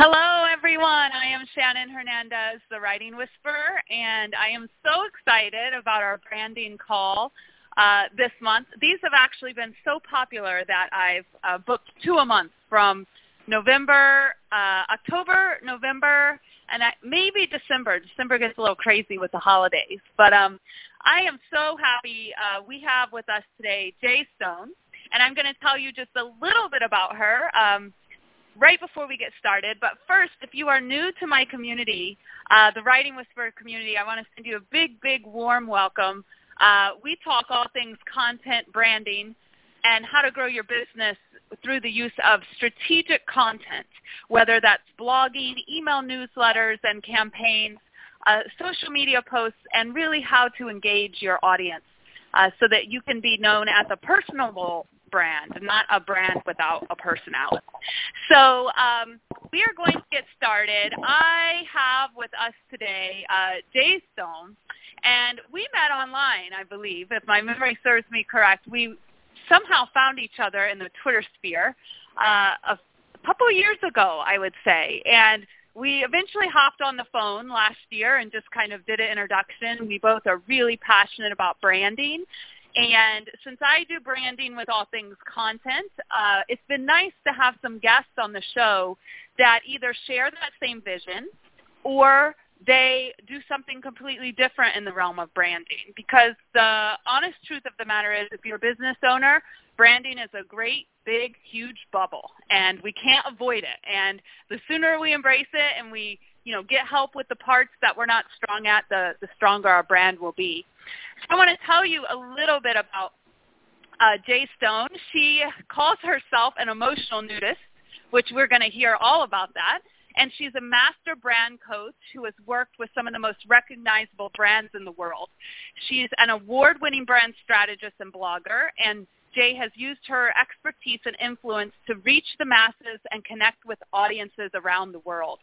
Hello, everyone. I am Shannon Hernandez, the Writing Whisperer, and I am so excited about our branding call uh, this month. These have actually been so popular that I've uh, booked two a month from November, uh, October, November, and I, maybe December. December gets a little crazy with the holidays, but um, I am so happy. Uh, we have with us today Jai Stone, and I'm going to tell you just a little bit about her. Um, right before we get started. But first, if you are new to my community, uh, the Writing Whisperer community, I want to send you a big, big, warm welcome. Uh, we talk all things content branding and how to grow your business through the use of strategic content, whether that's blogging, email newsletters and campaigns, uh, social media posts, and really how to engage your audience uh, so that you can be known as a personable brand, not a brand without a personality. So um, we are going to get started. I have with us today uh, Jai Stone, and we met online, I believe, if my memory serves me correct. We somehow found each other in the Twitter sphere uh, a couple years ago, I would say, and we eventually hopped on the phone last year and just kind of did an introduction. We both are really passionate about branding and since I do branding with all things content, uh, it's been nice to have some guests on the show that either share that same vision or they do something completely different in the realm of branding. Because the honest truth of the matter is if you're a business owner, branding is a great, big, huge bubble, and we can't avoid it. And the sooner we embrace it and we you know, get help with the parts that we're not strong at, the, the stronger our brand will be. I want to tell you a little bit about uh, Jai Stone. She calls herself an emotional nudist, which we're going to hear all about that. And she's a master brand coach who has worked with some of the most recognizable brands in the world. She's an award-winning brand strategist and blogger, and Jai has used her expertise and influence to reach the masses and connect with audiences around the world.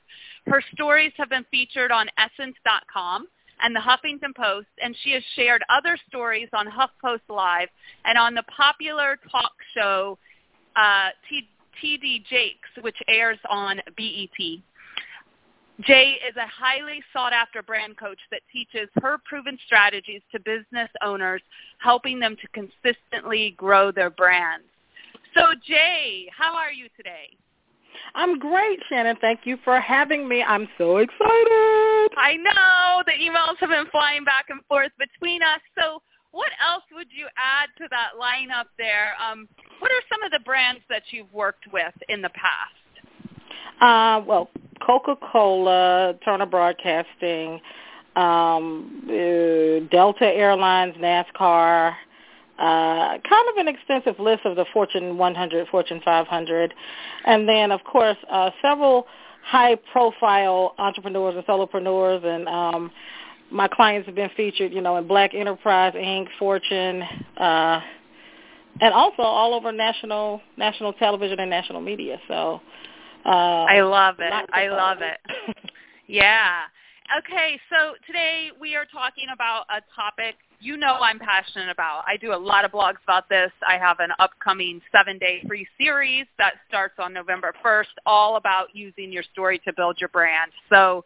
Her stories have been featured on Essence.com and the Huffington Post, and she has shared other stories on HuffPost Live and on the popular talk show uh, TD Jakes, which airs on BET. Jai is a highly sought after brand coach that teaches her proven strategies to business owners, helping them to consistently grow their brands. So Jai, how are you today? I'm great, Shannon. Thank you for having me. I'm so excited. I know. The emails have been flying back and forth between us. So what else would you add to that lineup there? Um, what are some of the brands that you've worked with in the past? Uh, well, Coca-Cola, Turner Broadcasting, um, uh, Delta Airlines, NASCAR, uh, kind of an extensive list of the Fortune 100, Fortune 500, and then of course uh, several high-profile entrepreneurs and solopreneurs, and um, my clients have been featured, you know, in Black Enterprise Inc., Fortune, uh, and also all over national national television and national media. So uh, I love it. I love it. yeah. Okay, so today we are talking about a topic you know I'm passionate about. I do a lot of blogs about this. I have an upcoming seven-day free series that starts on November 1st, all about using your story to build your brand. So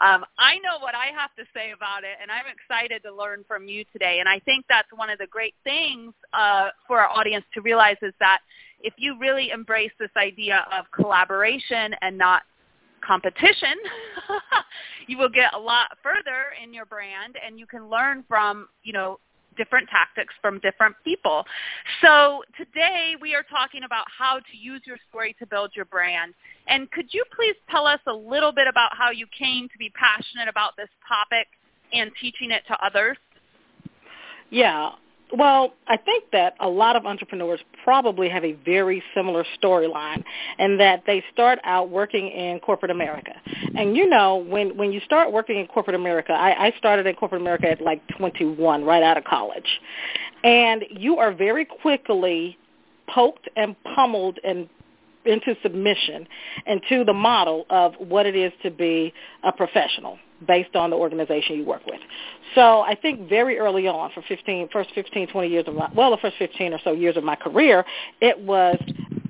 um, I know what I have to say about it, and I'm excited to learn from you today. And I think that's one of the great things uh, for our audience to realize is that if you really embrace this idea of collaboration and not competition, you will get a lot further in your brand and you can learn from, you know, different tactics from different people. So today we are talking about how to use your story to build your brand. And could you please tell us a little bit about how you came to be passionate about this topic and teaching it to others? Yeah, well, I think that a lot of entrepreneurs probably have a very similar storyline and that they start out working in corporate America. And you know, when, when you start working in corporate America, I, I started in corporate America at like 21, right out of college. And you are very quickly poked and pummeled and into submission and to the model of what it is to be a professional based on the organization you work with. So I think very early on, for 15, first 15, 20 years of my, well, the first 15 or so years of my career, it was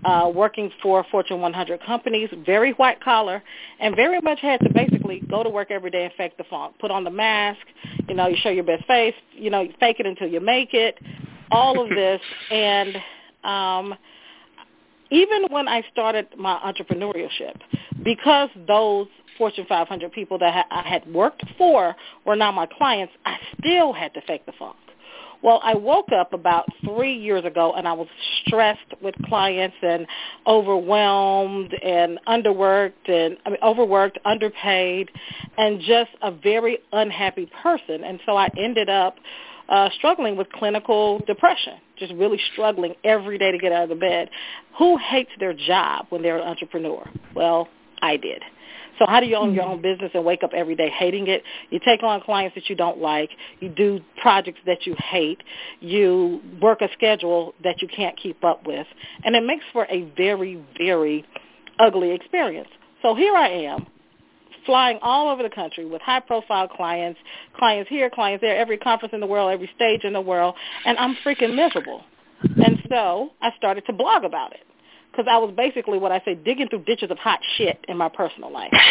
uh, working for Fortune 100 companies, very white collar, and very much had to basically go to work every day and fake the funk, put on the mask, you know, you show your best face, you know, you fake it until you make it, all of this, and um, even when I started my entrepreneurship, because those Fortune 500 people that I had worked for were now my clients, I still had to fake the funk. Well, I woke up about three years ago and I was stressed with clients and overwhelmed and underworked and I mean, overworked, underpaid, and just a very unhappy person. And so I ended up uh, struggling with clinical depression, just really struggling every day to get out of the bed. Who hates their job when they're an entrepreneur? Well, I did. So how do you own your own mm-hmm. business and wake up every day hating it? You take on clients that you don't like. You do projects that you hate. You work a schedule that you can't keep up with. And it makes for a very, very ugly experience. So here I am flying all over the country with high-profile clients, clients here, clients there, every conference in the world, every stage in the world, and I'm freaking miserable. And so I started to blog about it because I was basically what I say digging through ditches of hot shit in my personal life.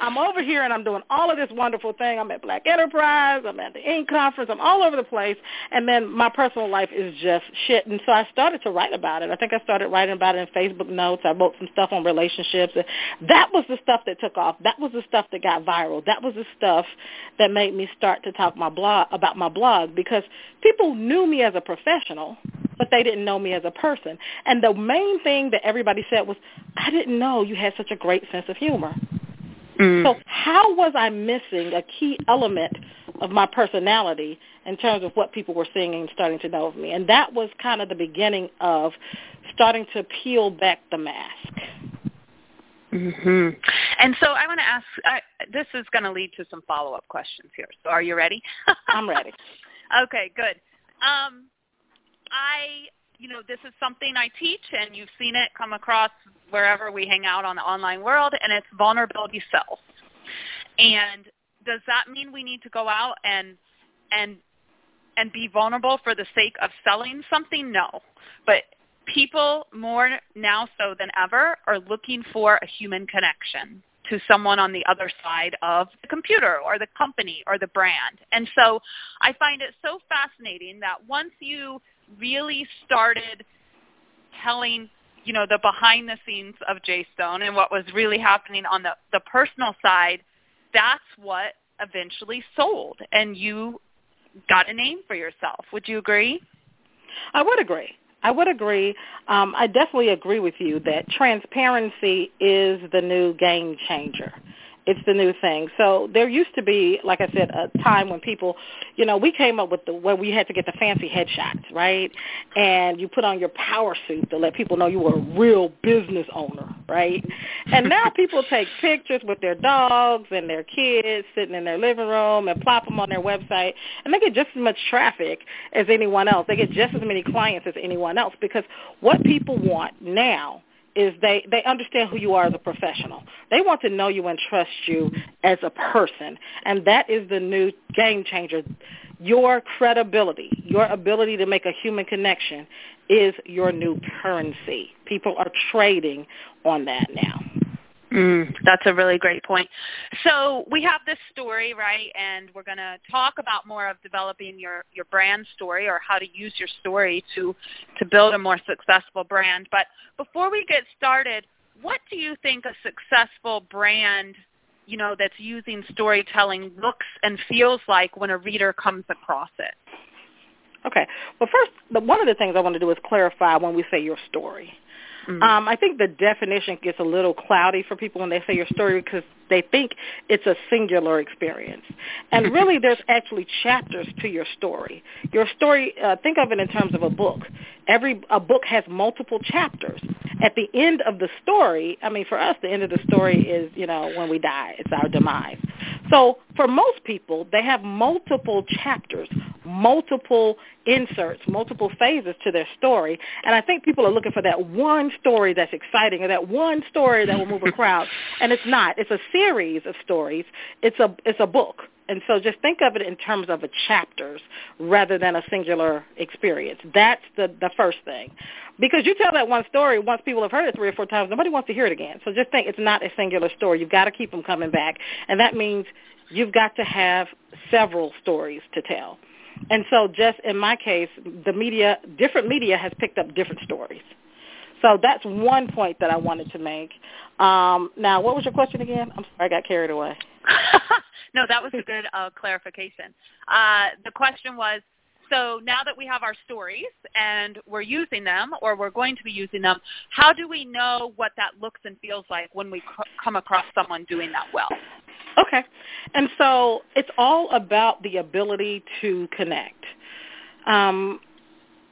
I'm over here and I'm doing all of this wonderful thing. I'm at Black Enterprise. I'm at the Inc. conference. I'm all over the place. And then my personal life is just shit. And so I started to write about it. I think I started writing about it in Facebook notes. I wrote some stuff on relationships. That was the stuff that took off. That was the stuff that got viral. That was the stuff that made me start to talk my blog about my blog because people knew me as a professional but they didn't know me as a person. And the main thing that everybody said was, I didn't know you had such a great sense of humor. Mm. So how was I missing a key element of my personality in terms of what people were seeing and starting to know of me? And that was kind of the beginning of starting to peel back the mask. hmm And so I want to ask, I, this is going to lead to some follow-up questions here. So are you ready? I'm ready. okay, good. Um, I, you know, this is something I teach, and you've seen it come across wherever we hang out on the online world, and it's vulnerability sells. And does that mean we need to go out and and and be vulnerable for the sake of selling something? No. But people more now so than ever are looking for a human connection to someone on the other side of the computer or the company or the brand. And so I find it so fascinating that once you really started telling you know the behind the scenes of Jai Stone and what was really happening on the the personal side that's what eventually sold. And you got a name for yourself. Would you agree? I would agree. I would agree. Um, I definitely agree with you that transparency is the new game changer it's the new thing. So there used to be, like I said, a time when people, you know, we came up with the where we had to get the fancy headshots, right? And you put on your power suit to let people know you were a real business owner, right? And now people take pictures with their dogs and their kids sitting in their living room and plop them on their website, and they get just as much traffic as anyone else. They get just as many clients as anyone else because what people want now is they they understand who you are as a professional. They want to know you and trust you as a person, and that is the new game changer. Your credibility, your ability to make a human connection is your new currency. People are trading on that now. Mm, that's a really great point. So we have this story, right? And we're going to talk about more of developing your, your brand story or how to use your story to, to build a more successful brand. But before we get started, what do you think a successful brand, you know, that's using storytelling looks and feels like when a reader comes across it? Okay. Well, first, one of the things I want to do is clarify when we say your story. Mm-hmm. Um, I think the definition gets a little cloudy for people when they say your story because they think it's a singular experience. And really, there's actually chapters to your story. Your story, uh, think of it in terms of a book. Every a book has multiple chapters. At the end of the story, I mean, for us, the end of the story is, you know, when we die. It's our demise. So for most people, they have multiple chapters, multiple inserts, multiple phases to their story. And I think people are looking for that one story that's exciting or that one story that will move a crowd. And it's not. It's a series of stories. It's a it's a book. And so just think of it in terms of a chapters rather than a singular experience. That's the, the first thing. Because you tell that one story, once people have heard it three or four times, nobody wants to hear it again. So just think it's not a singular story. You've got to keep them coming back. And that means you've got to have several stories to tell. And so just in my case, the media, different media has picked up different stories. So that's one point that I wanted to make. Um, now, what was your question again? I'm sorry, I got carried away. no, that was a good uh, clarification. Uh, the question was, so now that we have our stories and we're using them or we're going to be using them, how do we know what that looks and feels like when we come across someone doing that well? Okay. And so it's all about the ability to connect. Um,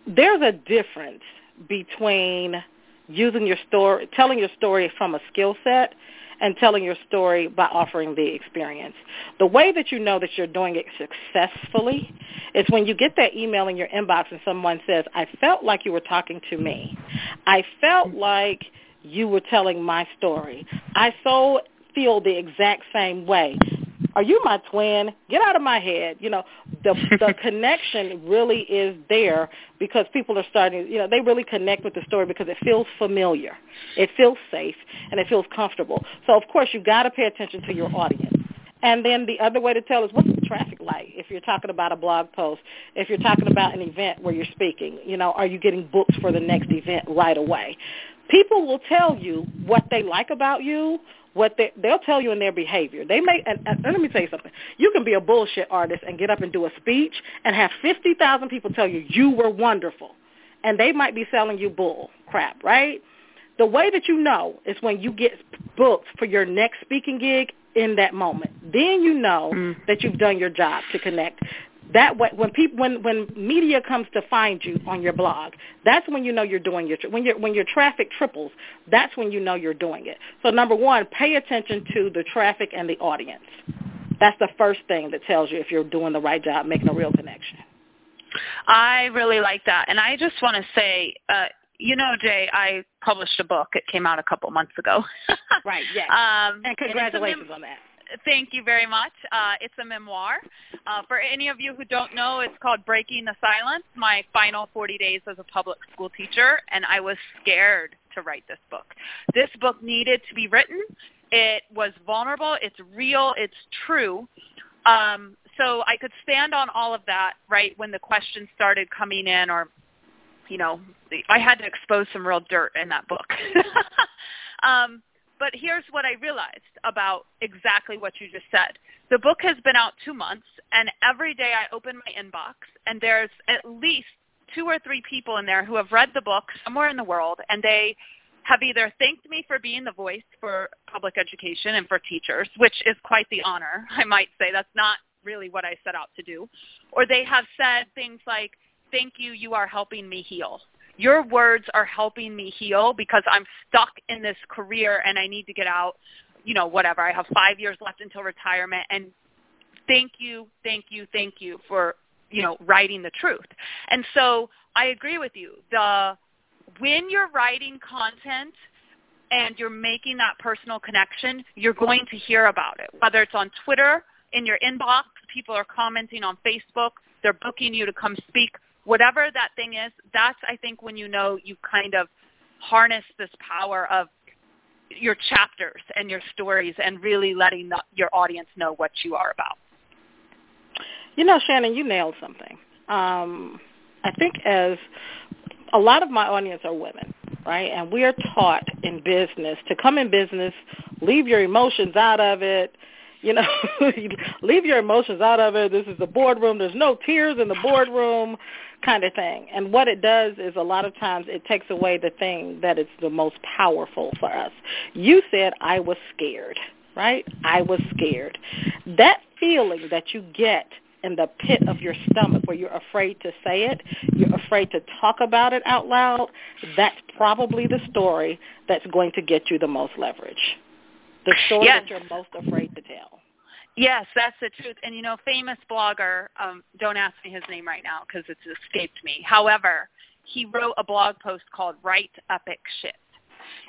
there's a difference between using your story, telling your story from a skill set and telling your story by offering the experience. The way that you know that you're doing it successfully is when you get that email in your inbox and someone says, I felt like you were talking to me. I felt like you were telling my story. I so feel the exact same way. Are you my twin? Get out of my head. You know, the the connection really is there because people are starting, you know, they really connect with the story because it feels familiar. It feels safe and it feels comfortable. So of course you've got to pay attention to your audience. And then the other way to tell is what's the traffic like if you're talking about a blog post, if you're talking about an event where you're speaking, you know, are you getting books for the next event right away? People will tell you what they like about you, what they they'll tell you in their behavior. They may and, and let me tell you something. You can be a bullshit artist and get up and do a speech and have fifty thousand people tell you you were wonderful, and they might be selling you bull crap, right? The way that you know is when you get booked for your next speaking gig in that moment. Then you know mm. that you've done your job to connect that way when people when when media comes to find you on your blog that's when you know you're doing your when your when your traffic triples that's when you know you're doing it so number one pay attention to the traffic and the audience that's the first thing that tells you if you're doing the right job making a real connection i really like that and i just want to say uh you know, Jai, I published a book. It came out a couple months ago. right. Yes. Um, and congratulations and on that thank you very much. Uh, it's a memoir. Uh, for any of you who don't know, it's called Breaking the Silence, my final 40 days as a public school teacher, and I was scared to write this book. This book needed to be written. It was vulnerable. It's real. It's true. Um, so I could stand on all of that, right, when the questions started coming in or, you know, I had to expose some real dirt in that book. um, but here's what I realized about exactly what you just said. The book has been out two months, and every day I open my inbox, and there's at least two or three people in there who have read the book somewhere in the world, and they have either thanked me for being the voice for public education and for teachers, which is quite the honor, I might say. That's not really what I set out to do. Or they have said things like, thank you, you are helping me heal your words are helping me heal because I'm stuck in this career and I need to get out, you know, whatever. I have five years left until retirement and thank you, thank you, thank you for, you know, writing the truth. And so I agree with you. The when you're writing content and you're making that personal connection, you're going to hear about it. Whether it's on Twitter, in your inbox, people are commenting on Facebook, they're booking you to come speak whatever that thing is, that's I think when you know you kind of harness this power of your chapters and your stories and really letting the, your audience know what you are about. You know, Shannon, you nailed something. Um, I think as a lot of my audience are women, right? And we are taught in business to come in business, leave your emotions out of it, you know, leave your emotions out of it. This is the boardroom. There's no tears in the boardroom kind of thing. And what it does is a lot of times it takes away the thing that is the most powerful for us. You said I was scared, right? I was scared. That feeling that you get in the pit of your stomach where you're afraid to say it, you're afraid to talk about it out loud, that's probably the story that's going to get you the most leverage. The story yes. that you're most afraid to tell. Yes, that's the truth. And you know, famous blogger, um, don't ask me his name right now because it's escaped me. However, he wrote a blog post called Write Epic Shit.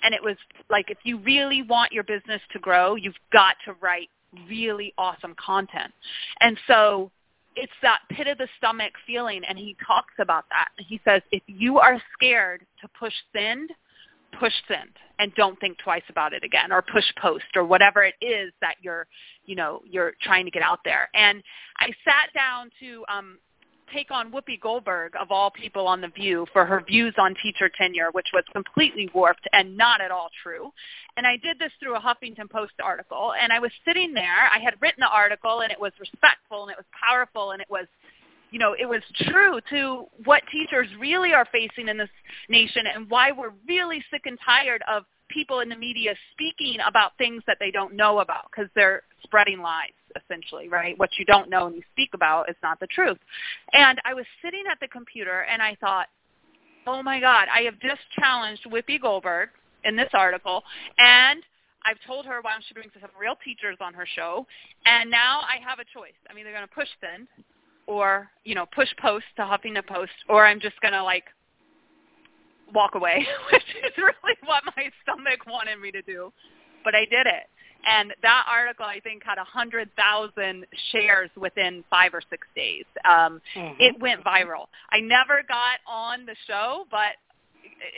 And it was like if you really want your business to grow, you've got to write really awesome content. And so it's that pit of the stomach feeling and he talks about that. He says if you are scared to push send, push send and don't think twice about it again or push post or whatever it is that you're you know you're trying to get out there and i sat down to um take on Whoopi Goldberg of all people on The View for her views on teacher tenure, which was completely warped and not at all true. And I did this through a Huffington Post article. And I was sitting there. I had written the article, and it was respectful, and it was powerful, and it was you know, it was true to what teachers really are facing in this nation and why we're really sick and tired of people in the media speaking about things that they don't know about because they're spreading lies essentially, right? What you don't know and you speak about is not the truth. And I was sitting at the computer and I thought, oh my God, I have just challenged Whoopi Goldberg in this article and I've told her why don't she bring some real teachers on her show, and now I have a choice. I'm either going to push send or you know push post to Huffington Post, or I'm just gonna like walk away, which is really what my stomach wanted me to do. But I did it. And that article, I think, had a 100,000 shares within five or six days. Um, mm-hmm. It went viral. I never got on the show, but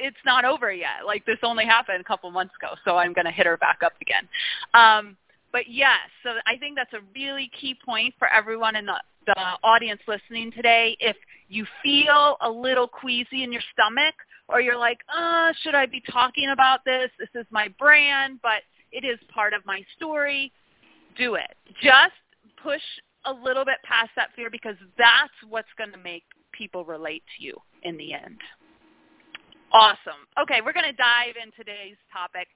it's not over yet. Like this only happened a couple months ago, so I'm going to hit her back up again. Um, but yes, so I think that's a really key point for everyone in the the audience listening today, if you feel a little queasy in your stomach or you're like, uh, should I be talking about this? This is my brand, but it is part of my story. Do it. Just push a little bit past that fear because that's what's going to make people relate to you in the end. Awesome. Okay, we're going to dive in today's topic.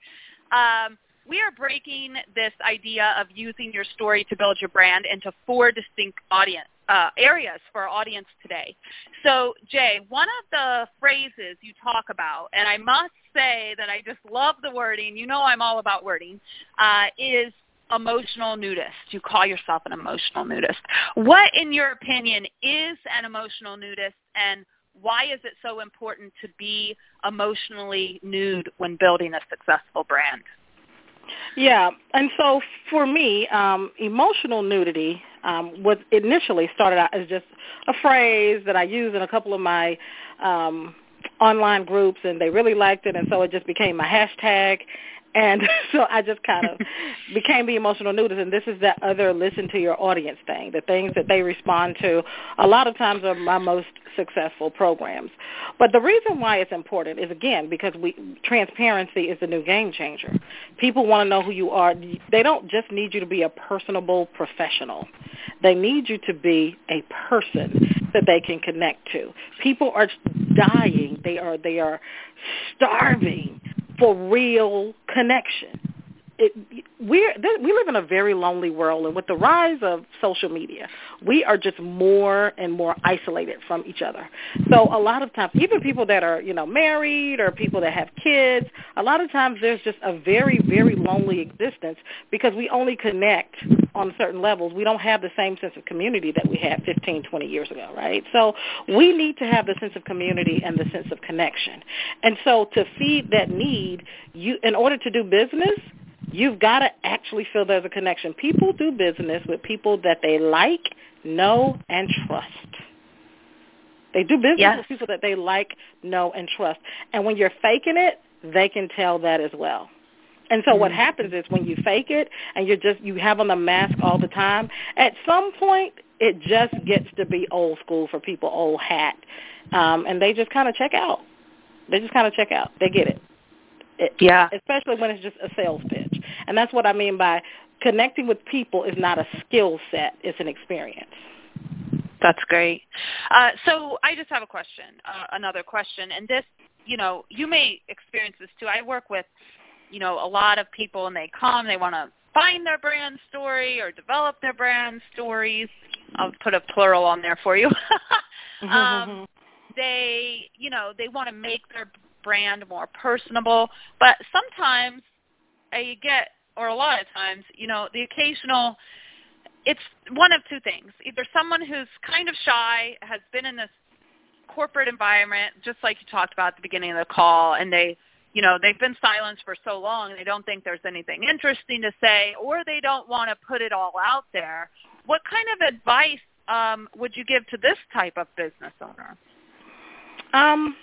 Um, we are breaking this idea of using your story to build your brand into four distinct audience uh, areas for our audience today. So, Jai, one of the phrases you talk about, and I must say that I just love the wording. You know, I'm all about wording. Uh, is emotional nudist. You call yourself an emotional nudist. What, in your opinion, is an emotional nudist, and why is it so important to be emotionally nude when building a successful brand? Yeah, and so for me, um, emotional nudity um, was initially started out as just a phrase that I use in a couple of my um, online groups, and they really liked it, and so it just became my hashtag. And so I just kind of became the emotional nudist, and this is that other listen to your audience thing. The things that they respond to a lot of times are my most successful programs. But the reason why it's important is, again, because we transparency is the new game changer. People want to know who you are. They don't just need you to be a personable professional. They need you to be a person that they can connect to. People are dying. They are they are starving for real connection. It, we're we live in a very lonely world, and with the rise of social media, we are just more and more isolated from each other. So a lot of times, even people that are you know married or people that have kids, a lot of times there's just a very very lonely existence because we only connect on certain levels. We don't have the same sense of community that we had 15, 20 years ago, right? So we need to have the sense of community and the sense of connection. And so to feed that need, you in order to do business, you've got to actually feel there's a connection. People do business with people that they like, know, and trust. They do business yes. with people that they like, know, and trust. And when you're faking it, they can tell that as well. And so what mm-hmm. happens is when you fake it and you're just you have on the mask all the time, at some point it just gets to be old school for people, old hat, um, and they just kind of check out. They just kind of check out. They get it. It. Yeah. Especially when it's just a sales pitch, and that's what I mean by connecting with people is not a skill set; it's an experience. That's great. Uh, so I just have a question, uh, another question, and this, you know, you may experience this too. I work with you know, a lot of people and they come, they want to find their brand story or develop their brand stories. I'll put a plural on there for you. um, they, you know, they want to make their brand more personable, but sometimes I get, or a lot of times, you know, the occasional it's one of two things. Either someone who's kind of shy, has been in this corporate environment, just like you talked about at the beginning of the call, and they, you know, they've been silenced for so long, they don't think there's anything interesting to say, or they don't want to put it all out there. What kind of advice um, would you give to this type of business owner? Um,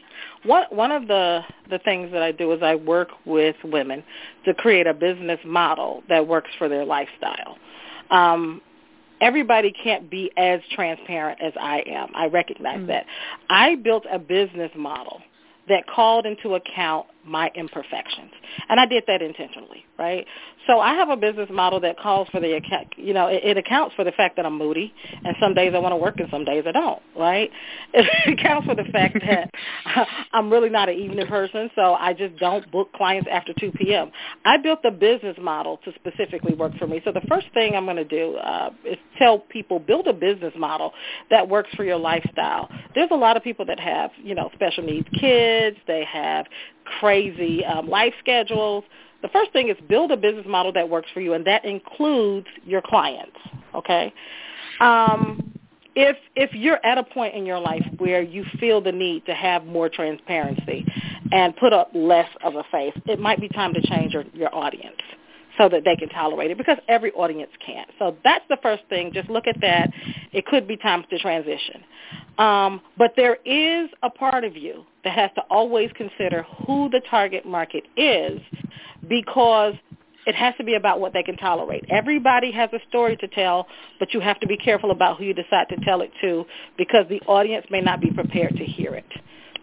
one one of the the things that I do is I work with women to create a business model that works for their lifestyle. Um, everybody can't be as transparent as I am. I recognize mm-hmm. that. I built a business model that called into account my imperfections. And I did that intentionally, right? So I have a business model that calls for the account, you know, it, it accounts for the fact that I'm moody and some days I want to work and some days I don't, right? It accounts for the fact that I'm really not an evening person, so I just don't book clients after 2 p.m. I built the business model to specifically work for me. So the first thing I'm going to do uh, is tell people build a business model that works for your lifestyle. There's a lot of people that have, you know, special needs kids, they have crazy um, life schedules. The first thing is build a business model that works for you, and that includes your clients. Okay. Um, if if you're at a point in your life where you feel the need to have more transparency and put up less of a face, it might be time to change your, your audience so that they can tolerate it because every audience can't. So that's the first thing. Just look at that. It could be time to transition. Um, but there is a part of you that has to always consider who the target market is because it has to be about what they can tolerate. Everybody has a story to tell, but you have to be careful about who you decide to tell it to because the audience may not be prepared to hear it.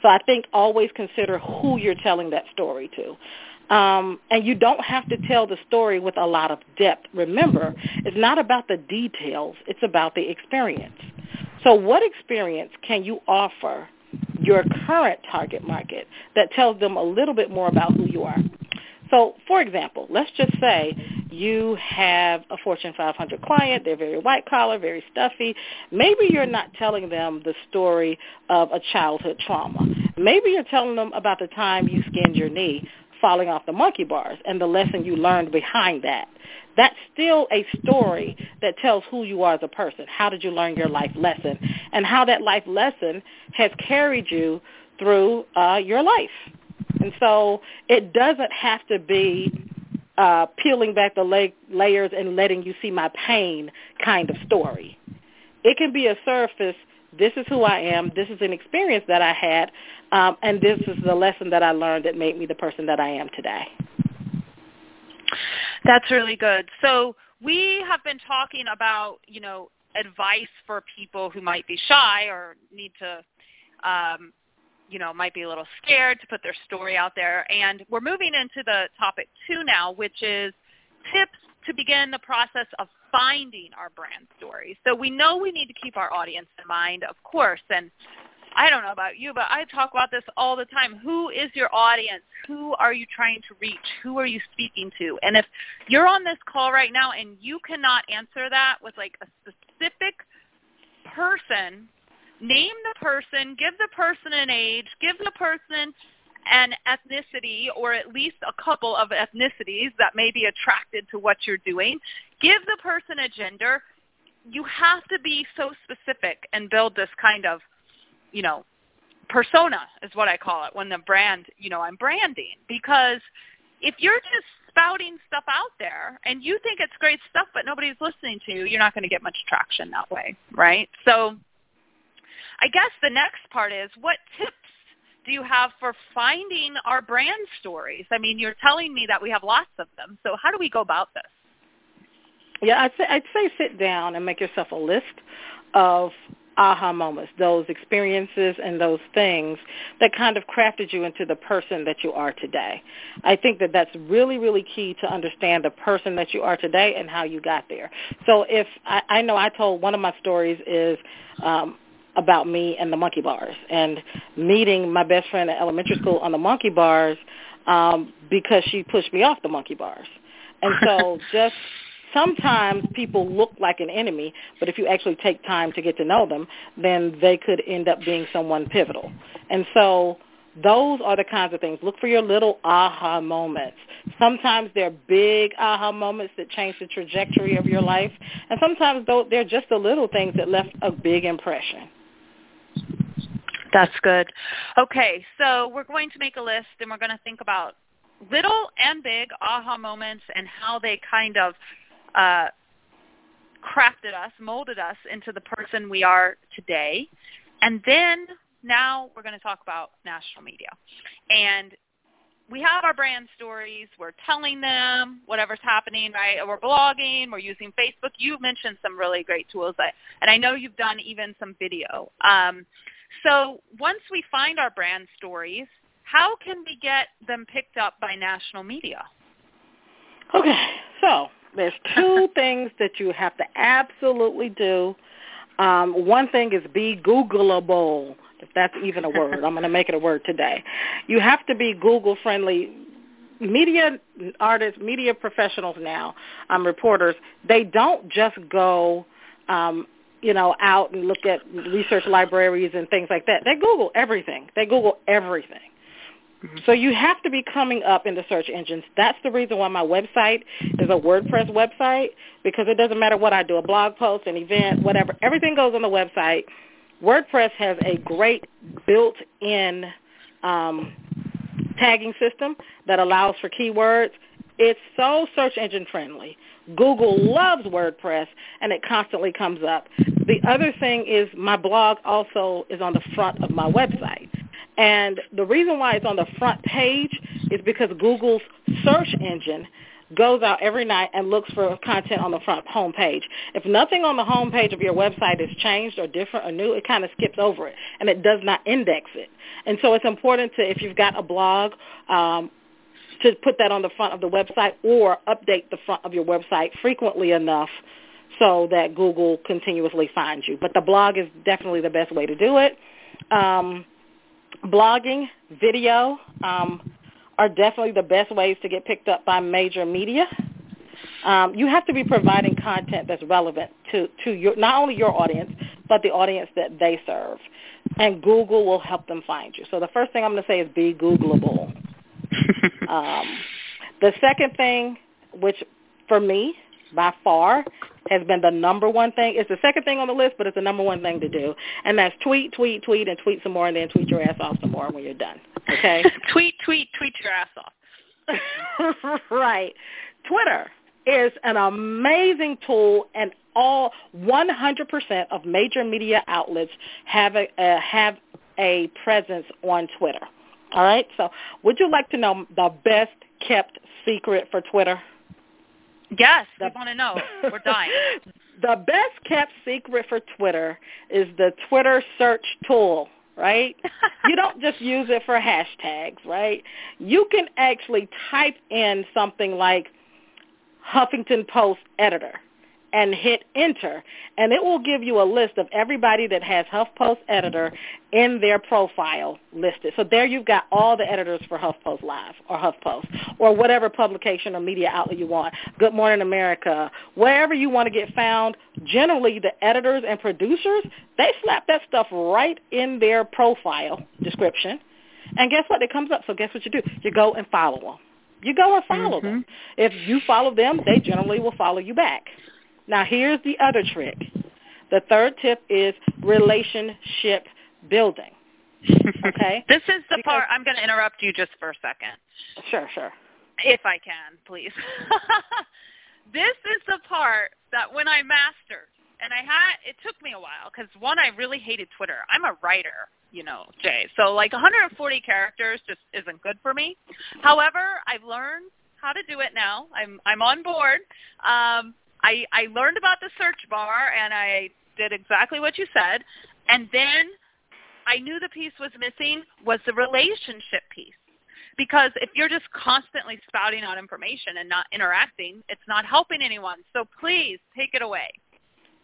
So I think always consider who you're telling that story to. Um, and you don't have to tell the story with a lot of depth. Remember, it's not about the details. It's about the experience. So what experience can you offer your current target market that tells them a little bit more about who you are? So, for example, let's just say you have a Fortune 500 client. They're very white collar, very stuffy. Maybe you're not telling them the story of a childhood trauma. Maybe you're telling them about the time you skinned your knee falling off the monkey bars and the lesson you learned behind that. That's still a story that tells who you are as a person. How did you learn your life lesson? And how that life lesson has carried you through uh, your life. And so it doesn't have to be uh, peeling back the la- layers and letting you see my pain kind of story. It can be a surface this is who I am. This is an experience that I had, um, and this is the lesson that I learned that made me the person that I am today. That's really good. So we have been talking about, you know, advice for people who might be shy or need to, um, you know, might be a little scared to put their story out there. And we're moving into the topic two now, which is tips to begin the process of finding our brand story. So we know we need to keep our audience in mind, of course. And I don't know about you, but I talk about this all the time. Who is your audience? Who are you trying to reach? Who are you speaking to? And if you're on this call right now and you cannot answer that with like a specific person, name the person, give the person an age, give the person an ethnicity or at least a couple of ethnicities that may be attracted to what you're doing. Give the person a gender. You have to be so specific and build this kind of, you know, persona is what I call it when the brand, you know, I'm branding because if you're just spouting stuff out there and you think it's great stuff but nobody's listening to you, you're not going to get much traction that way, right? So I guess the next part is what tips do you have for finding our brand stories? I mean, you're telling me that we have lots of them. So how do we go about this? Yeah, I'd say, I'd say sit down and make yourself a list of aha moments, those experiences and those things that kind of crafted you into the person that you are today. I think that that's really, really key to understand the person that you are today and how you got there. So if I, I know I told one of my stories is um, about me and the monkey bars and meeting my best friend at elementary school on the monkey bars um, because she pushed me off the monkey bars. And so just sometimes people look like an enemy, but if you actually take time to get to know them, then they could end up being someone pivotal. And so Those are the kinds of things. Look for your little aha moments. Sometimes they're big aha moments that change the trajectory of your life, and sometimes they're just the little things that left a big impression. That's good. Okay, so we're going to make a list and we're going to think about little and big aha moments and how they kind of uh, crafted us, molded us into the person we are today. And then now we're going to talk about national media. And we have our brand stories. We're telling them whatever's happening, right? We're blogging. We're using Facebook. You mentioned some really great tools, that, and I know you've done even some video. Um, so once we find our brand stories, how can we get them picked up by national media? Okay, so there's two things that you have to absolutely do. Um, one thing is be Googleable, if that's even a word. I'm going to make it a word today. You have to be Google friendly. Media artists, media professionals now, um, reporters, they don't just go um, you know, out and look at research libraries and things like that. They Google everything. They Google everything. Mm-hmm. So you have to be coming up in the search engines. That's the reason why my website is a WordPress website because it doesn't matter what I do, a blog post, an event, whatever. Everything goes on the website. WordPress has a great built-in um, tagging system that allows for keywords. It's so search engine friendly. Google loves WordPress, and it constantly comes up. The other thing is my blog also is on the front of my website. And the reason why it's on the front page is because Google's search engine goes out every night and looks for content on the front home page. If nothing on the home page of your website is changed or different or new, it kind of skips over it and it does not index it. And so it's important to, if you've got a blog, um, to put that on the front of the website or update the front of your website frequently enough so that Google continuously finds you. But the blog is definitely the best way to do it. Um, blogging, video um, are definitely the best ways to get picked up by major media. Um, you have to be providing content that's relevant to, to your, not only your audience, but the audience that they serve. And Google will help them find you. So the first thing I'm going to say is be Googleable. um, the second thing, which for me, by far, has been the number one thing. It's the second thing on the list, but it's the number one thing to do. And that's tweet, tweet, tweet, and tweet some more, and then tweet your ass off some more when you're done. Okay? tweet, tweet, tweet your ass off. right. Twitter is an amazing tool, and all 100% of major media outlets have a uh, have a presence on Twitter. All right. So, would you like to know the best kept secret for Twitter? Yes, the, we want to know. We're dying. the best kept secret for Twitter is the Twitter search tool, right? you don't just use it for hashtags, right? You can actually type in something like Huffington Post editor and hit enter and it will give you a list of everybody that has HuffPost editor in their profile listed. So there you've got all the editors for HuffPost Live or HuffPost or whatever publication or media outlet you want. Good Morning America, wherever you want to get found, generally the editors and producers, they slap that stuff right in their profile description. And guess what? It comes up. So guess what you do? You go and follow them. You go and follow mm-hmm. them. If you follow them, they generally will follow you back. Now here's the other trick. The third tip is relationship building. Okay? this is the because, part I'm going to interrupt you just for a second. Sure, sure. If I can, please. this is the part that when I mastered, and I had, it took me a while because one, I really hated Twitter. I'm a writer, you know, Jai. So like 140 characters just isn't good for me. However, I've learned how to do it now. I'm I'm on board. Um, I, I learned about the search bar and I did exactly what you said. And then I knew the piece was missing was the relationship piece. Because if you're just constantly spouting out information and not interacting, it's not helping anyone. So please take it away.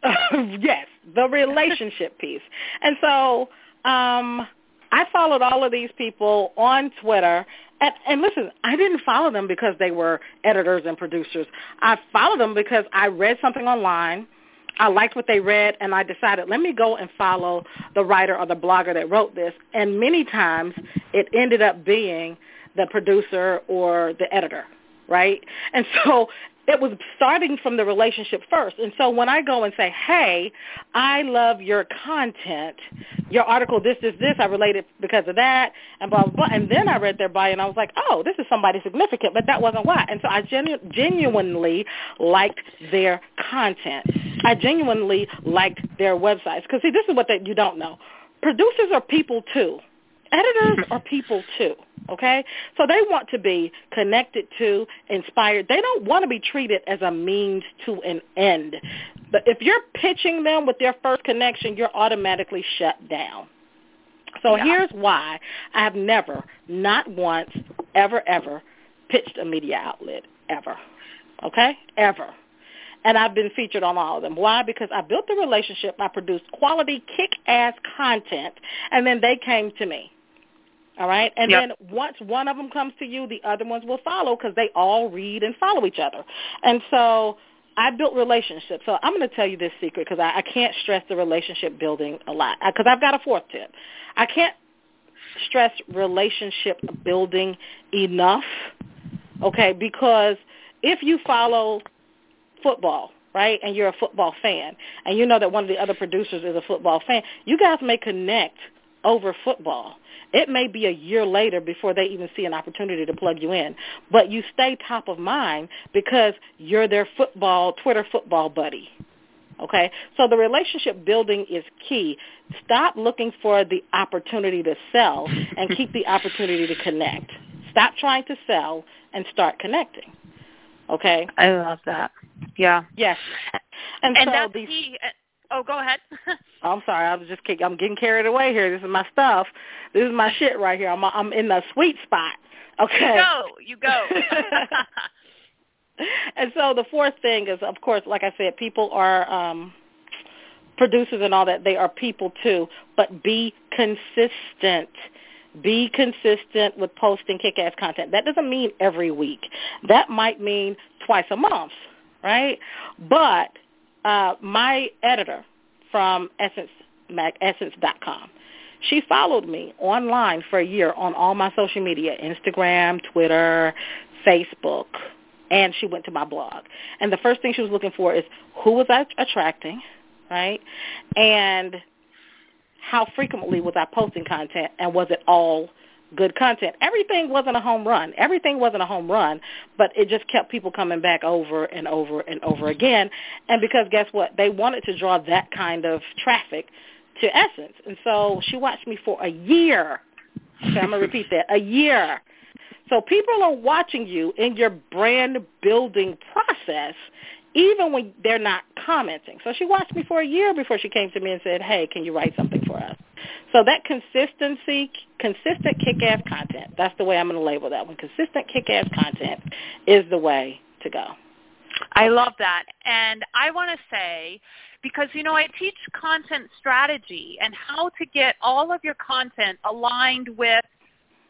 yes, the relationship piece. And so um, I followed all of these people on Twitter. And, and listen, I didn't follow them because they were editors and producers. I followed them because I read something online I liked what they read, and I decided, let me go and follow the writer or the blogger that wrote this. And many times it ended up being the producer or the editor, right? And so it was starting from the relationship first. And so when I go and say, hey, I love your content, your article, this, this, this, I related because of that, and blah, blah, blah. And then I read their bio and I was like, oh, this is somebody significant, but that wasn't why. And so I genu- genuinely liked their content. I genuinely liked their websites. Because, see, this is what they, you don't know. Producers are people, too. Editors are people, too okay? So they want to be connected to, inspired. They don't want to be treated as a means to an end. But if you're pitching them with their first connection, you're automatically shut down. So yeah. here's why I have never, not once, ever, ever pitched a media outlet, ever. Okay? Ever. And I've been featured on all of them. Why? Because I built the relationship. I produced quality, kick-ass content, and then they came to me. All right, and yep. then once one of them comes to you, the other ones will follow because they all read and follow each other. And so I built relationships. So I'm going to tell you this secret because I, I can't stress the relationship building a lot. Uh, because I've got a fourth tip. I can't stress relationship building enough. Okay, because if you follow football, right, and you're a football fan, and you know that one of the other producers is a football fan, you guys may connect over football. It may be a year later before they even see an opportunity to plug you in, but you stay top of mind because you're their football, Twitter football buddy. Okay? So the relationship building is key. Stop looking for the opportunity to sell and keep the opportunity to connect. Stop trying to sell and start connecting. Okay? I love that. Yeah. Yes. And, and so that's these, key. Oh, go ahead. I'm sorry. I was just I'm getting carried away here. This is my stuff. This is my shit right here. I'm I'm in the sweet spot. Okay. You go. You go. and so the fourth thing is, of course, like I said, people are um, producers and all that. They are people too, but be consistent. Be consistent with posting kick-ass content. That doesn't mean every week. That might mean twice a month, right? But uh, my editor from Essence, Essence.com, she followed me online for a year on all my social media, Instagram, Twitter, Facebook, and she went to my blog. And the first thing she was looking for is who was I attracting, right? And how frequently was I posting content and was it all good content. Everything wasn't a home run. Everything wasn't a home run, but it just kept people coming back over and over and over again. And because guess what? They wanted to draw that kind of traffic to Essence. And so she watched me for a year. Okay, I'm going to repeat that. A year. So people are watching you in your brand building process even when they're not commenting. So she watched me for a year before she came to me and said, hey, can you write something for us? So that consistency, consistent kick-ass content, that's the way I'm going to label that one. Consistent kick-ass content is the way to go. I love that. And I want to say, because, you know, I teach content strategy and how to get all of your content aligned with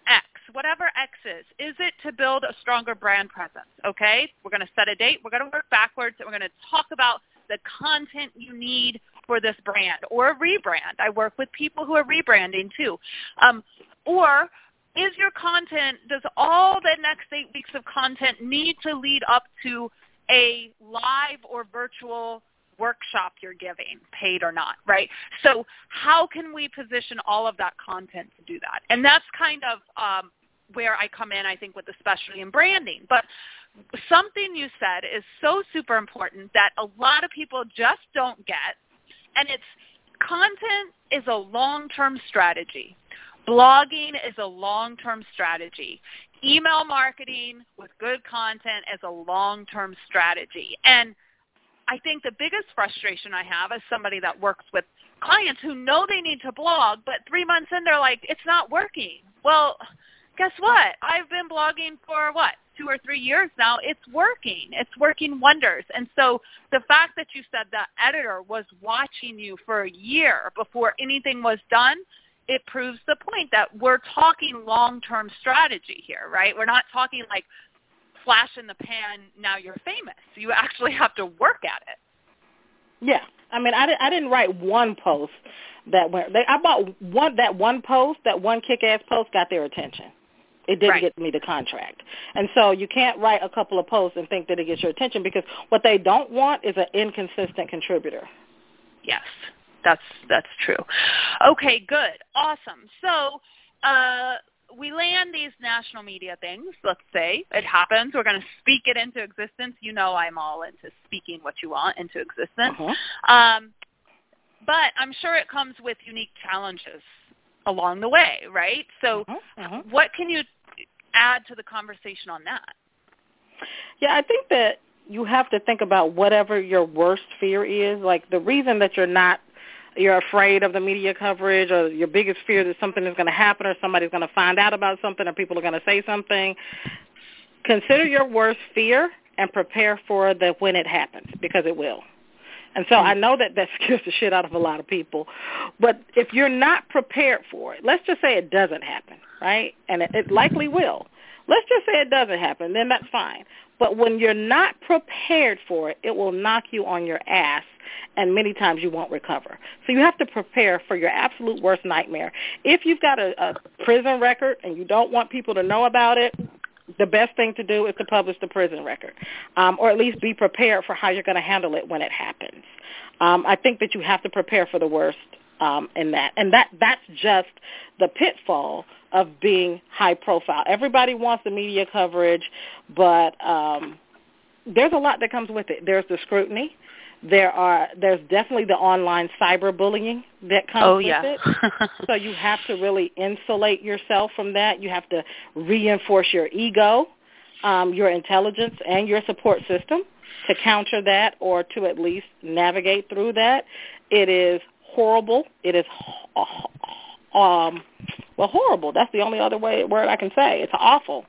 X, whatever X is. Is it to build a stronger brand presence? Okay, we're going to set a date. We're going to work backwards, and we're going to talk about the content you need for this brand or a rebrand. I work with people who are rebranding too. Um, or is your content, does all the next eight weeks of content need to lead up to a live or virtual workshop you're giving, paid or not, right? So how can we position all of that content to do that? And that's kind of um, where I come in, I think, with especially in branding. But something you said is so super important that a lot of people just don't get, and it's content is a long-term strategy. Blogging is a long-term strategy. Email marketing with good content is a long-term strategy. And I think the biggest frustration I have as somebody that works with clients who know they need to blog, but three months in they're like, it's not working. Well, guess what? I've been blogging for what, two or three years now. It's working. It's working wonders. And so the fact that you said that editor was watching you for a year before anything was done, it proves the point that we're talking long-term strategy here, right? We're not talking like flash in the pan, now you're famous. You actually have to work at it. Yeah, I mean, I, I didn't write one post that went. They, I bought one that one post, that one kick-ass post got their attention. It didn't Right. get me the contract. And so you can't write a couple of posts and think that it gets your attention because what they don't want is an inconsistent contributor. Yes, that's that's true. Okay, good, awesome. So uh, we land these national media things. Let's say it happens. We're going to speak it into existence. You know, I'm all into speaking what you want into existence. Uh-huh. Um, but I'm sure it comes with unique challenges along the way, right? So, Uh-huh, uh-huh. what can you add to the conversation on that? Yeah, I think that you have to think about whatever your worst fear is. Like the reason that you're not you're afraid of the media coverage or your biggest fear that something is going to happen or somebody's going to find out about something or people are going to say something. Consider your worst fear and prepare for the when it happens because it will. And so I mm. know that that scares the shit out of a lot of people. But if you're not prepared for it, let's just say it doesn't happen, right? And it, it likely will. Let's just say it doesn't happen, then that's fine. But when you're not prepared for it, it will knock you on your ass and many times you won't recover. So you have to prepare for your absolute worst nightmare. If you've got a, a prison record and you don't want people to know about it, the best thing to do is to publish the prison record, um, or at least be prepared for how you're going to handle it when it happens. Um, I think that you have to prepare for the worst um, in that, and that that's just the pitfall of being high profile. Everybody wants the media coverage, but um, there's a lot that comes with it. There's the scrutiny. There are there's definitely the online cyberbullying that comes oh with yeah. it. So you have to really insulate yourself from that. You have to reinforce your ego, um, your intelligence, and your support system to counter that or to at least navigate through that. It is horrible. It is um, well horrible. That's the only other way word I can say. It's awful.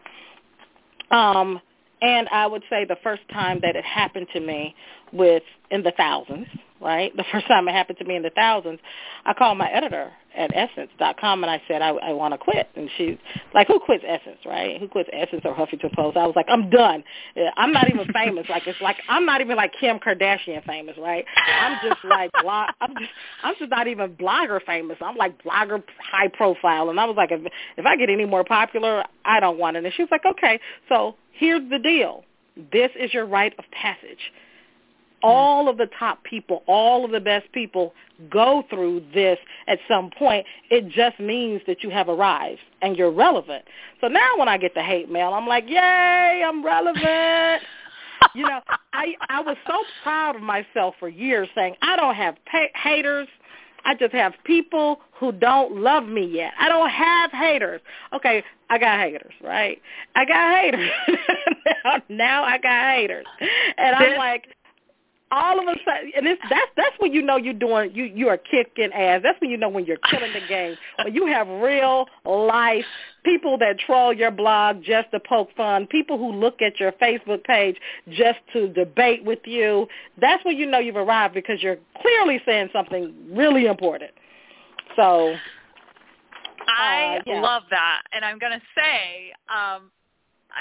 Um, and I would say the first time that it happened to me with in the thousands, right? The first time it happened to me in the thousands, I called my editor at Essence.com and I said I, I want to quit. And she's like, who quits Essence, right? Who quits Essence or Huffington Post? I was like, I'm done. I'm not even famous. Like it's like I'm not even like Kim Kardashian famous, right? I'm just like blog. I'm just I'm just not even blogger famous. I'm like blogger high profile. And I was like, if if I get any more popular, I don't want it. And she was like, okay, so here's the deal. This is your rite of passage all of the top people, all of the best people go through this at some point. It just means that you have arrived and you're relevant. So now when I get the hate mail, I'm like, yay, I'm relevant. you know, I I was so proud of myself for years saying I don't have pa- haters. I just have people who don't love me yet. I don't have haters. Okay, I got haters, right? I got haters. now, now I got haters. And I'm like, all of a sudden, and it's, that's that's when you know you're doing you you are kicking ass. That's when you know when you're killing the game. When you have real life people that troll your blog just to poke fun, people who look at your Facebook page just to debate with you. That's when you know you've arrived because you're clearly saying something really important. So I Uh, yeah. love that, and I'm going to say, um,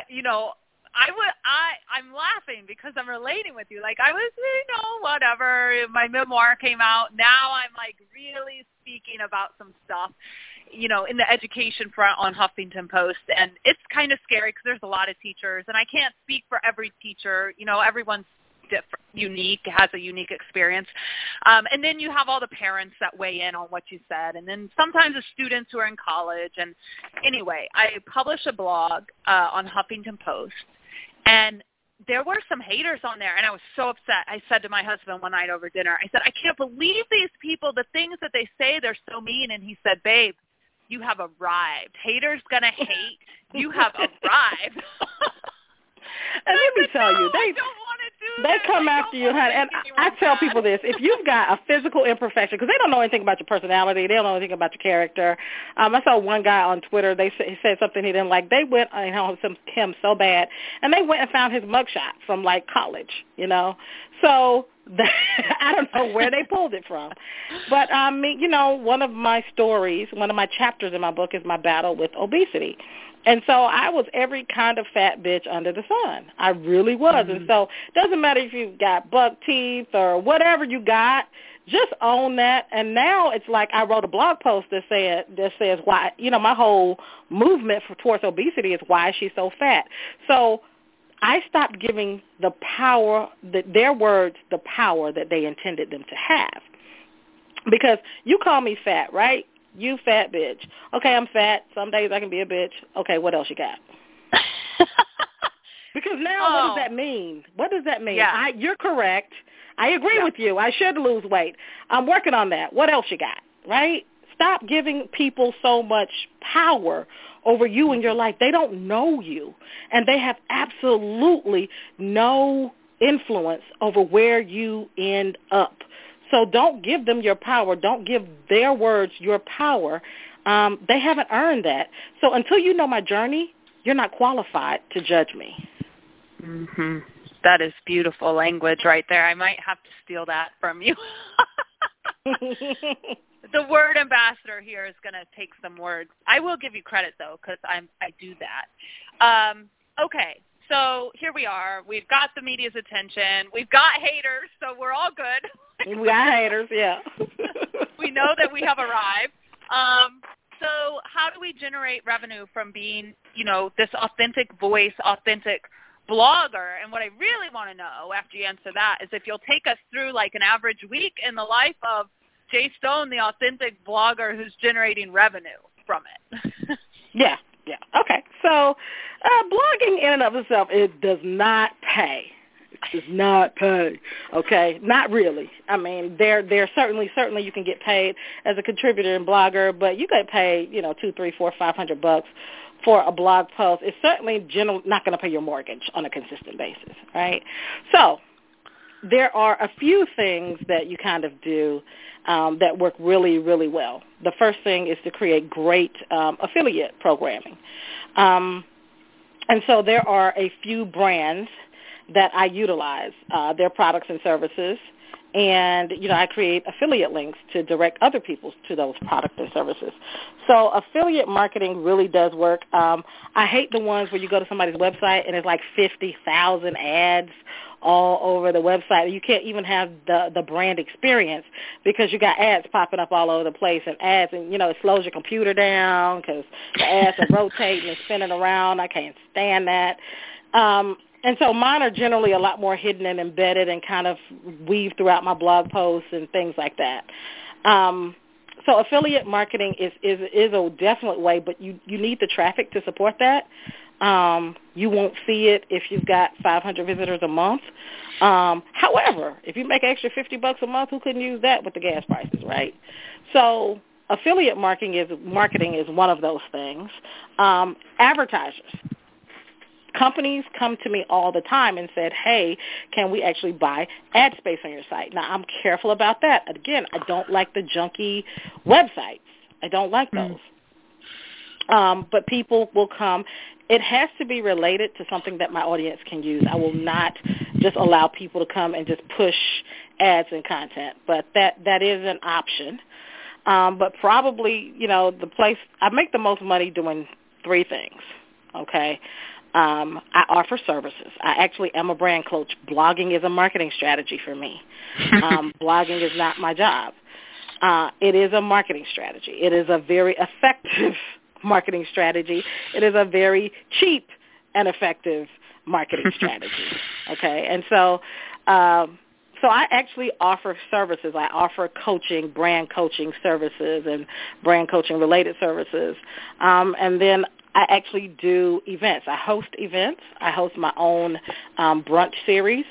you know, I would, I, I'm laughing because I'm relating with you. Like I was, you know, whatever. My memoir came out. Now I'm like really speaking about some stuff, you know, in the education front on Huffington Post, and it's kind of scary because there's a lot of teachers, and I can't speak for every teacher. You know, everyone's different, unique, has a unique experience. Um, and then you have all the parents that weigh in on what you said, and then sometimes the students who are in college. And anyway, I publish a blog uh, on Huffington Post, and there were some haters on there, and I was so upset. I said to my husband one night over dinner, I said, I can't believe these people, the things that they say, they're so mean. And he said, babe, you have arrived. Haters gonna hate. You have arrived. And let me said, tell no, you, they don't want to do they come I after you, honey. And I, I tell people this: if you've got a physical imperfection, because they don't know anything about your personality, they don't know anything about your character. Um, I saw one guy on Twitter. They said, he said something he didn't like. They went on him, him so bad, and they went and found his mugshot from like college. You know, so that, I don't know where they pulled it from, but I um, you know, one of my stories, one of my chapters in my book is my battle with obesity. And so I was every kind of fat bitch under the sun. I really was. Mm-hmm. And so it doesn't matter if you've got buck teeth or whatever you got, just own that. And now it's like I wrote a blog post that said that says why you know my whole movement for towards obesity is why she's so fat. So I stopped giving the power that their words the power that they intended them to have. Because you call me fat, right? You fat bitch. Okay, I'm fat. Some days I can be a bitch. Okay, what else you got? because now oh. what does oh. that mean? What does that mean? Yeah. I, you're correct. I agree yeah. with you. I should lose weight. I'm working on that. What else you got? Right? Stop giving people so much power over you and your life. They don't know you, and they have absolutely no influence over where you end up. So don't give them your power. Don't give their words your power. Um, they haven't earned that. So until you know my journey, you're not qualified to judge me. Mhm. That is beautiful language right there. I might have to steal that from you. the word ambassador here is going to take some words. I will give you credit though because I'm I do that. Um, okay, so here we are. We've got the media's attention. We've got haters, so we're all good. we got haters, yeah. we know that we have arrived. Um, so how do we generate revenue from being, you know, this authentic voice, authentic blogger? And what I really want to know after you answer that is if you'll take us through like an average week in the life of Jai Stone, the authentic blogger who's generating revenue from it. yeah, yeah. Okay. So uh, blogging in and of itself, it does not pay. It does not pay. Okay, not really. I mean, there, there certainly, certainly you can get paid as a contributor and blogger, but you get paid, you know, two, three, four, five hundred bucks for a blog post. It's certainly general, not going to pay your mortgage on a consistent basis, right? So there are a few things that you kind of do um, that work really, really well. The first thing is to create great um, affiliate programming. Um, and so there are a few brands that I utilize, uh, their products and services. And, you know, I create affiliate links to direct other people to those products and services. So affiliate marketing really does work. Um, I hate the ones where you go to somebody's website and it's like 50,000 ads all over the website. You can't even have the the brand experience because you got ads popping up all over the place and ads, and you know it slows your computer down because the ads are rotating and spinning around. I can't stand that. Um, and so mine are generally a lot more hidden and embedded and kind of weave throughout my blog posts and things like that. Um, so affiliate marketing is, is is a definite way, but you you need the traffic to support that. Um, you won't see it if you've got 500 visitors a month. Um, however, if you make extra 50 bucks a month, who couldn't use that with the gas prices, right? So affiliate marketing is marketing is one of those things. Um, advertisers. Companies come to me all the time and said, "Hey, can we actually buy ad space on your site?" Now, I'm careful about that. Again, I don't like the junky websites. I don't like hmm. those. Mm. Um, but people will come it has to be related to something that my audience can use. I will not just allow people to come and just push ads and content, but that that is an option. Um, but probably, you know, the place I make the most money doing three things. Okay. Um, I offer services. I actually am a brand coach. Blogging is a marketing strategy for me. Um, blogging is not my job. Uh, it is a marketing strategy. It is a very effective marketing strategy. It is a very cheap and effective marketing strategy. Okay, and so um, so I actually offer services. I offer coaching, brand coaching services, and brand coaching related services, um, and then I actually do events. I host events. I host my own um, brunch series.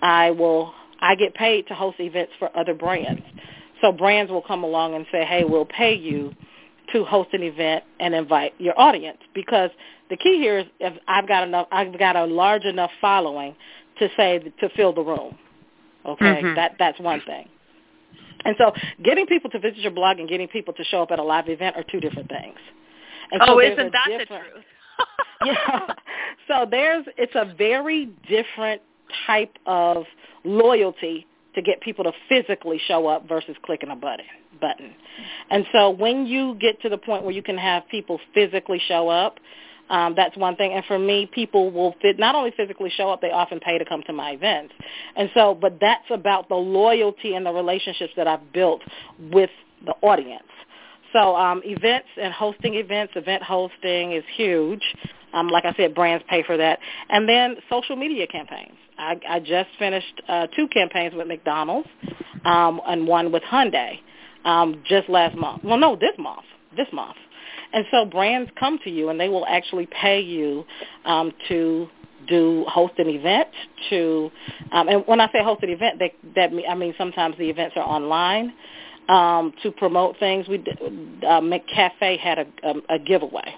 I will. I get paid to host events for other brands. So brands will come along and say, "Hey, we'll pay you." To host an event and invite your audience because the key here is if I've got enough I've got a large enough following to say to fill the room. Okay? Mm-hmm. That that's one thing. And so getting people to visit your blog and getting people to show up at a live event are two different things. And oh, isn't that the truth? yeah. So there's it's a very different type of loyalty to get people to physically show up versus clicking a button button. And so when you get to the point where you can have people physically show up, Um, that's one thing. And for me, people will fit, not only physically show up, they often pay to come to my events. And so, but that's about the loyalty and the relationships that I've built with the audience. So um, events and hosting events, event hosting is huge. Um, like I said, brands pay for that. And then social media campaigns. I, I just finished uh, two campaigns with McDonald's um, and one with Hyundai um, just last month. Well, no, this month. This month. And so brands come to you and they will actually pay you um, to do host an event to um, and when I say host an event they, that I mean sometimes the events are online um, to promote things we uh, McCafe had a, a, a giveaway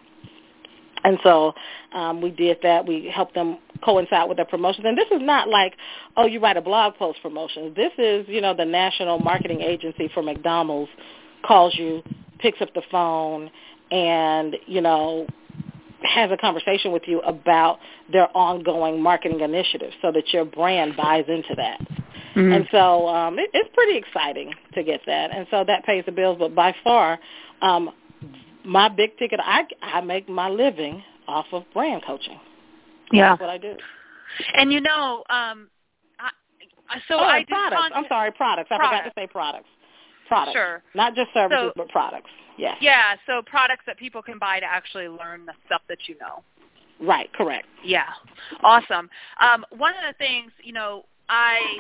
and so um, we did that. We helped them coincide with their promotions. And this is not like, oh, you write a blog post promotion. This is, you know, the national marketing agency for McDonald's calls you, picks up the phone, and, you know, has a conversation with you about their ongoing marketing initiatives so that your brand buys into that. Mm-hmm. And so um, it, it's pretty exciting to get that. And so that pays the bills. But by far, um, my big ticket, I, I make my living off of brand coaching. Yeah. That's what I do. And you know, um, I, so oh, I products. Content- I'm sorry, products. I products. forgot to say products. Products. Sure. Not just services, So- but products. Yes. Yeah, so products that people can buy to actually learn the stuff that you know. Right. Correct. Yeah, awesome. Um, one of the things, you know, I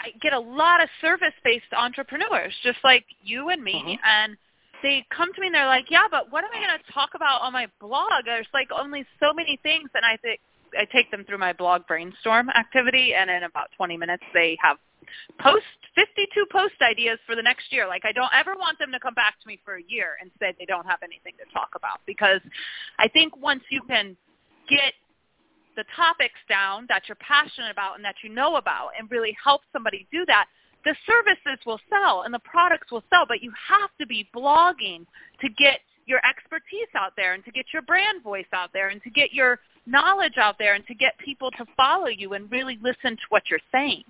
I get a lot of service-based entrepreneurs, just like you and me, Mhm. and they come to me and they're like, "Yeah, but what am I going to talk about on my blog? There's like only so many things." And I think I take them through my blog brainstorm activity, and in about 20 minutes, they have post 52 post ideas for the next year. Like I don't ever want them to come back to me for a year and say they don't have anything to talk about because I think once you can get the topics down that you're passionate about and that you know about and really help somebody do that, the services will sell and the products will sell, but you have to be blogging to get your expertise out there and to get your brand voice out there and to get your knowledge out there and to get people to follow you and really listen to what you're saying.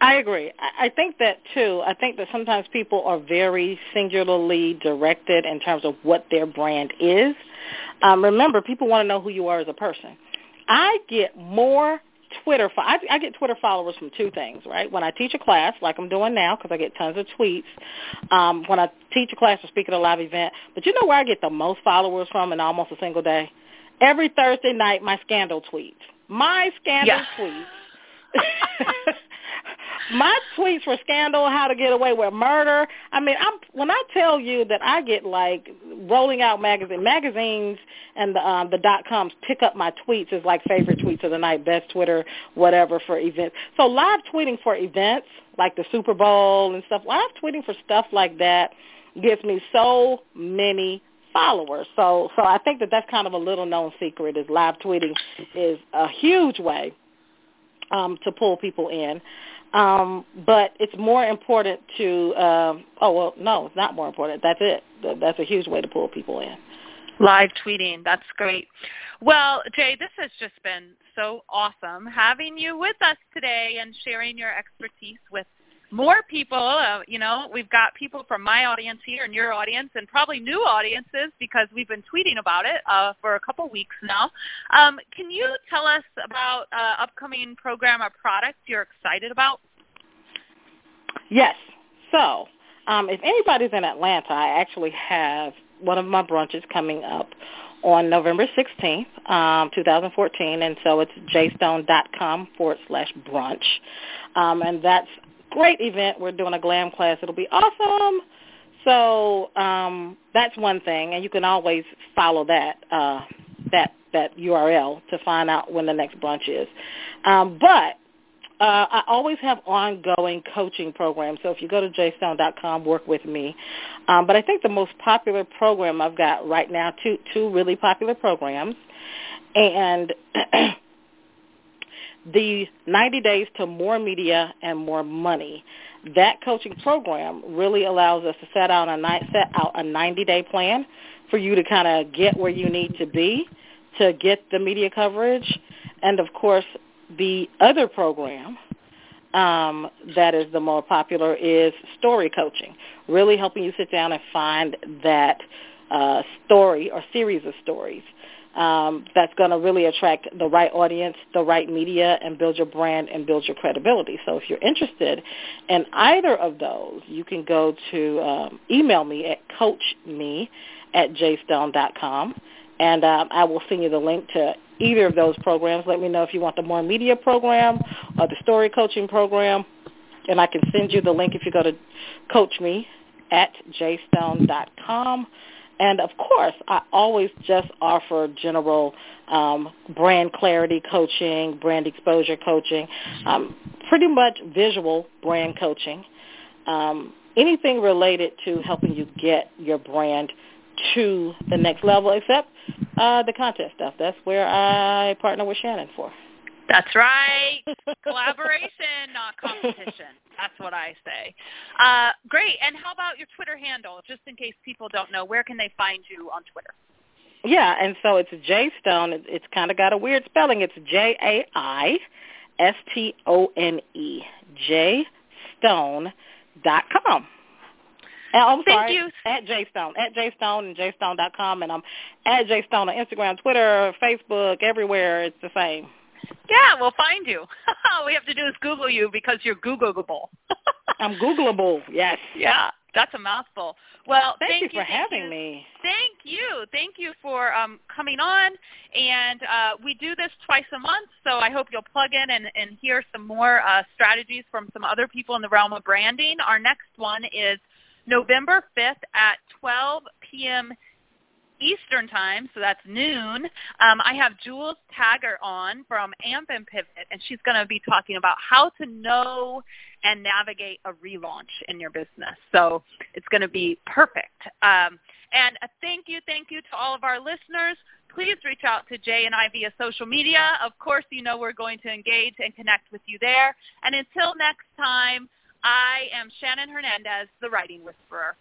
I agree. I think that too. I think that sometimes people are very singularly directed in terms of what their brand is. Um, remember, people want to know who you are as a person. I get more Twitter. Fo- I, I get Twitter followers from two things, right? When I teach a class, like I'm doing now, because I get tons of tweets. Um, when I teach a class or speak at a live event, but you know where I get the most followers from in almost a single day? Every Thursday night, my scandal tweets. My scandal Yeah. tweets. my tweets for scandal, how to get away with murder. I mean, I'm when I tell you that I get like rolling out magazine magazines and the um, the dot coms pick up my tweets as like favorite tweets of the night, best Twitter, whatever for events. So live tweeting for events like the Super Bowl and stuff, live tweeting for stuff like that gives me so many followers. So so I think that that's kind of a little known secret is live tweeting is a huge way um, to pull people in. Um, but it's more important to, um, oh, well, no, it's not more important. That's it. That's a huge way to pull people in. Live tweeting. That's great. Well, Jai, this has just been so awesome having you with us today and sharing your expertise with more people. Uh, you know, we've got people from my audience here and your audience and probably new audiences because we've been tweeting about it uh, for a couple weeks now. Um, can you tell us about uh, upcoming program or product you're excited about? Yes. So um, if anybody's in Atlanta, I actually have one of my brunches coming up on November 16th, um, 2014, and so it's jaistone.com forward slash brunch. Um, and that's great event. We're doing a glam class. It'll be awesome. So um, that's one thing, and you can always follow that uh, that that URL to find out when the next brunch is. Um, but uh, I always have ongoing coaching programs. So if you go to jaistone.com, work with me. Um, but I think the most popular program I've got right now, two two really popular programs, and the 90 days to more media and more money. That coaching program really allows us to set out a ni- set out a 90 day plan for you to kind of get where you need to be to get the media coverage, and of course the other program um, that is the more popular is story coaching, really helping you sit down and find that uh, story or series of stories um, that's going to really attract the right audience, the right media, and build your brand and build your credibility. So if you're interested in either of those, you can go to um, email me at coachme at jaistone.com, and um, I will send you the link to either of those programs. Let me know if you want the more media program or the story coaching program, and I can send you the link if you go to coachme at jaistone.com. And of course, I always just offer general um, brand clarity coaching, brand exposure coaching, um, pretty much visual brand coaching, um, anything related to helping you get your brand to the next level, except uh, the contest stuff. That's where I partner with Shannon for. That's right. Collaboration, not competition. That's what I say. Uh, great. And how about your Twitter handle, just in case people don't know? Where can they find you on Twitter? Yeah, and so it's Jai Stone. It's kind of got a weird spelling. It's J A I S T O N E Jai Stone dot com. And, I'm Thank sorry, you. at Jai Stone, at Jai Stone and Stone dot com, and I'm at Jai Stone on Instagram, Twitter, Facebook, everywhere. It's the same. Yeah, we'll find you. All we have to do is Google you because you're Googleable. I'm Googleable. Yes. Yeah, that's a mouthful. Well, thank, thank you for having you. me. Thank you. Thank you for um, coming on. And uh, we do this twice a month, so I hope you'll plug in and, and hear some more uh, strategies from some other people in the realm of branding. Our next one is November 5th at 12 p.m. Eastern time, so that's noon, um, I have Jules Taggart on from AMP and Pivot, and she's going to be talking about how to know and navigate a relaunch in your business. So it's going to be perfect. Um, and a thank you, thank you to all of our listeners. Please reach out to Jai and I via social media. Of course, you know we're going to engage and connect with you there. And until next time, I am Shannon Hernandez, the Writing Whisperer.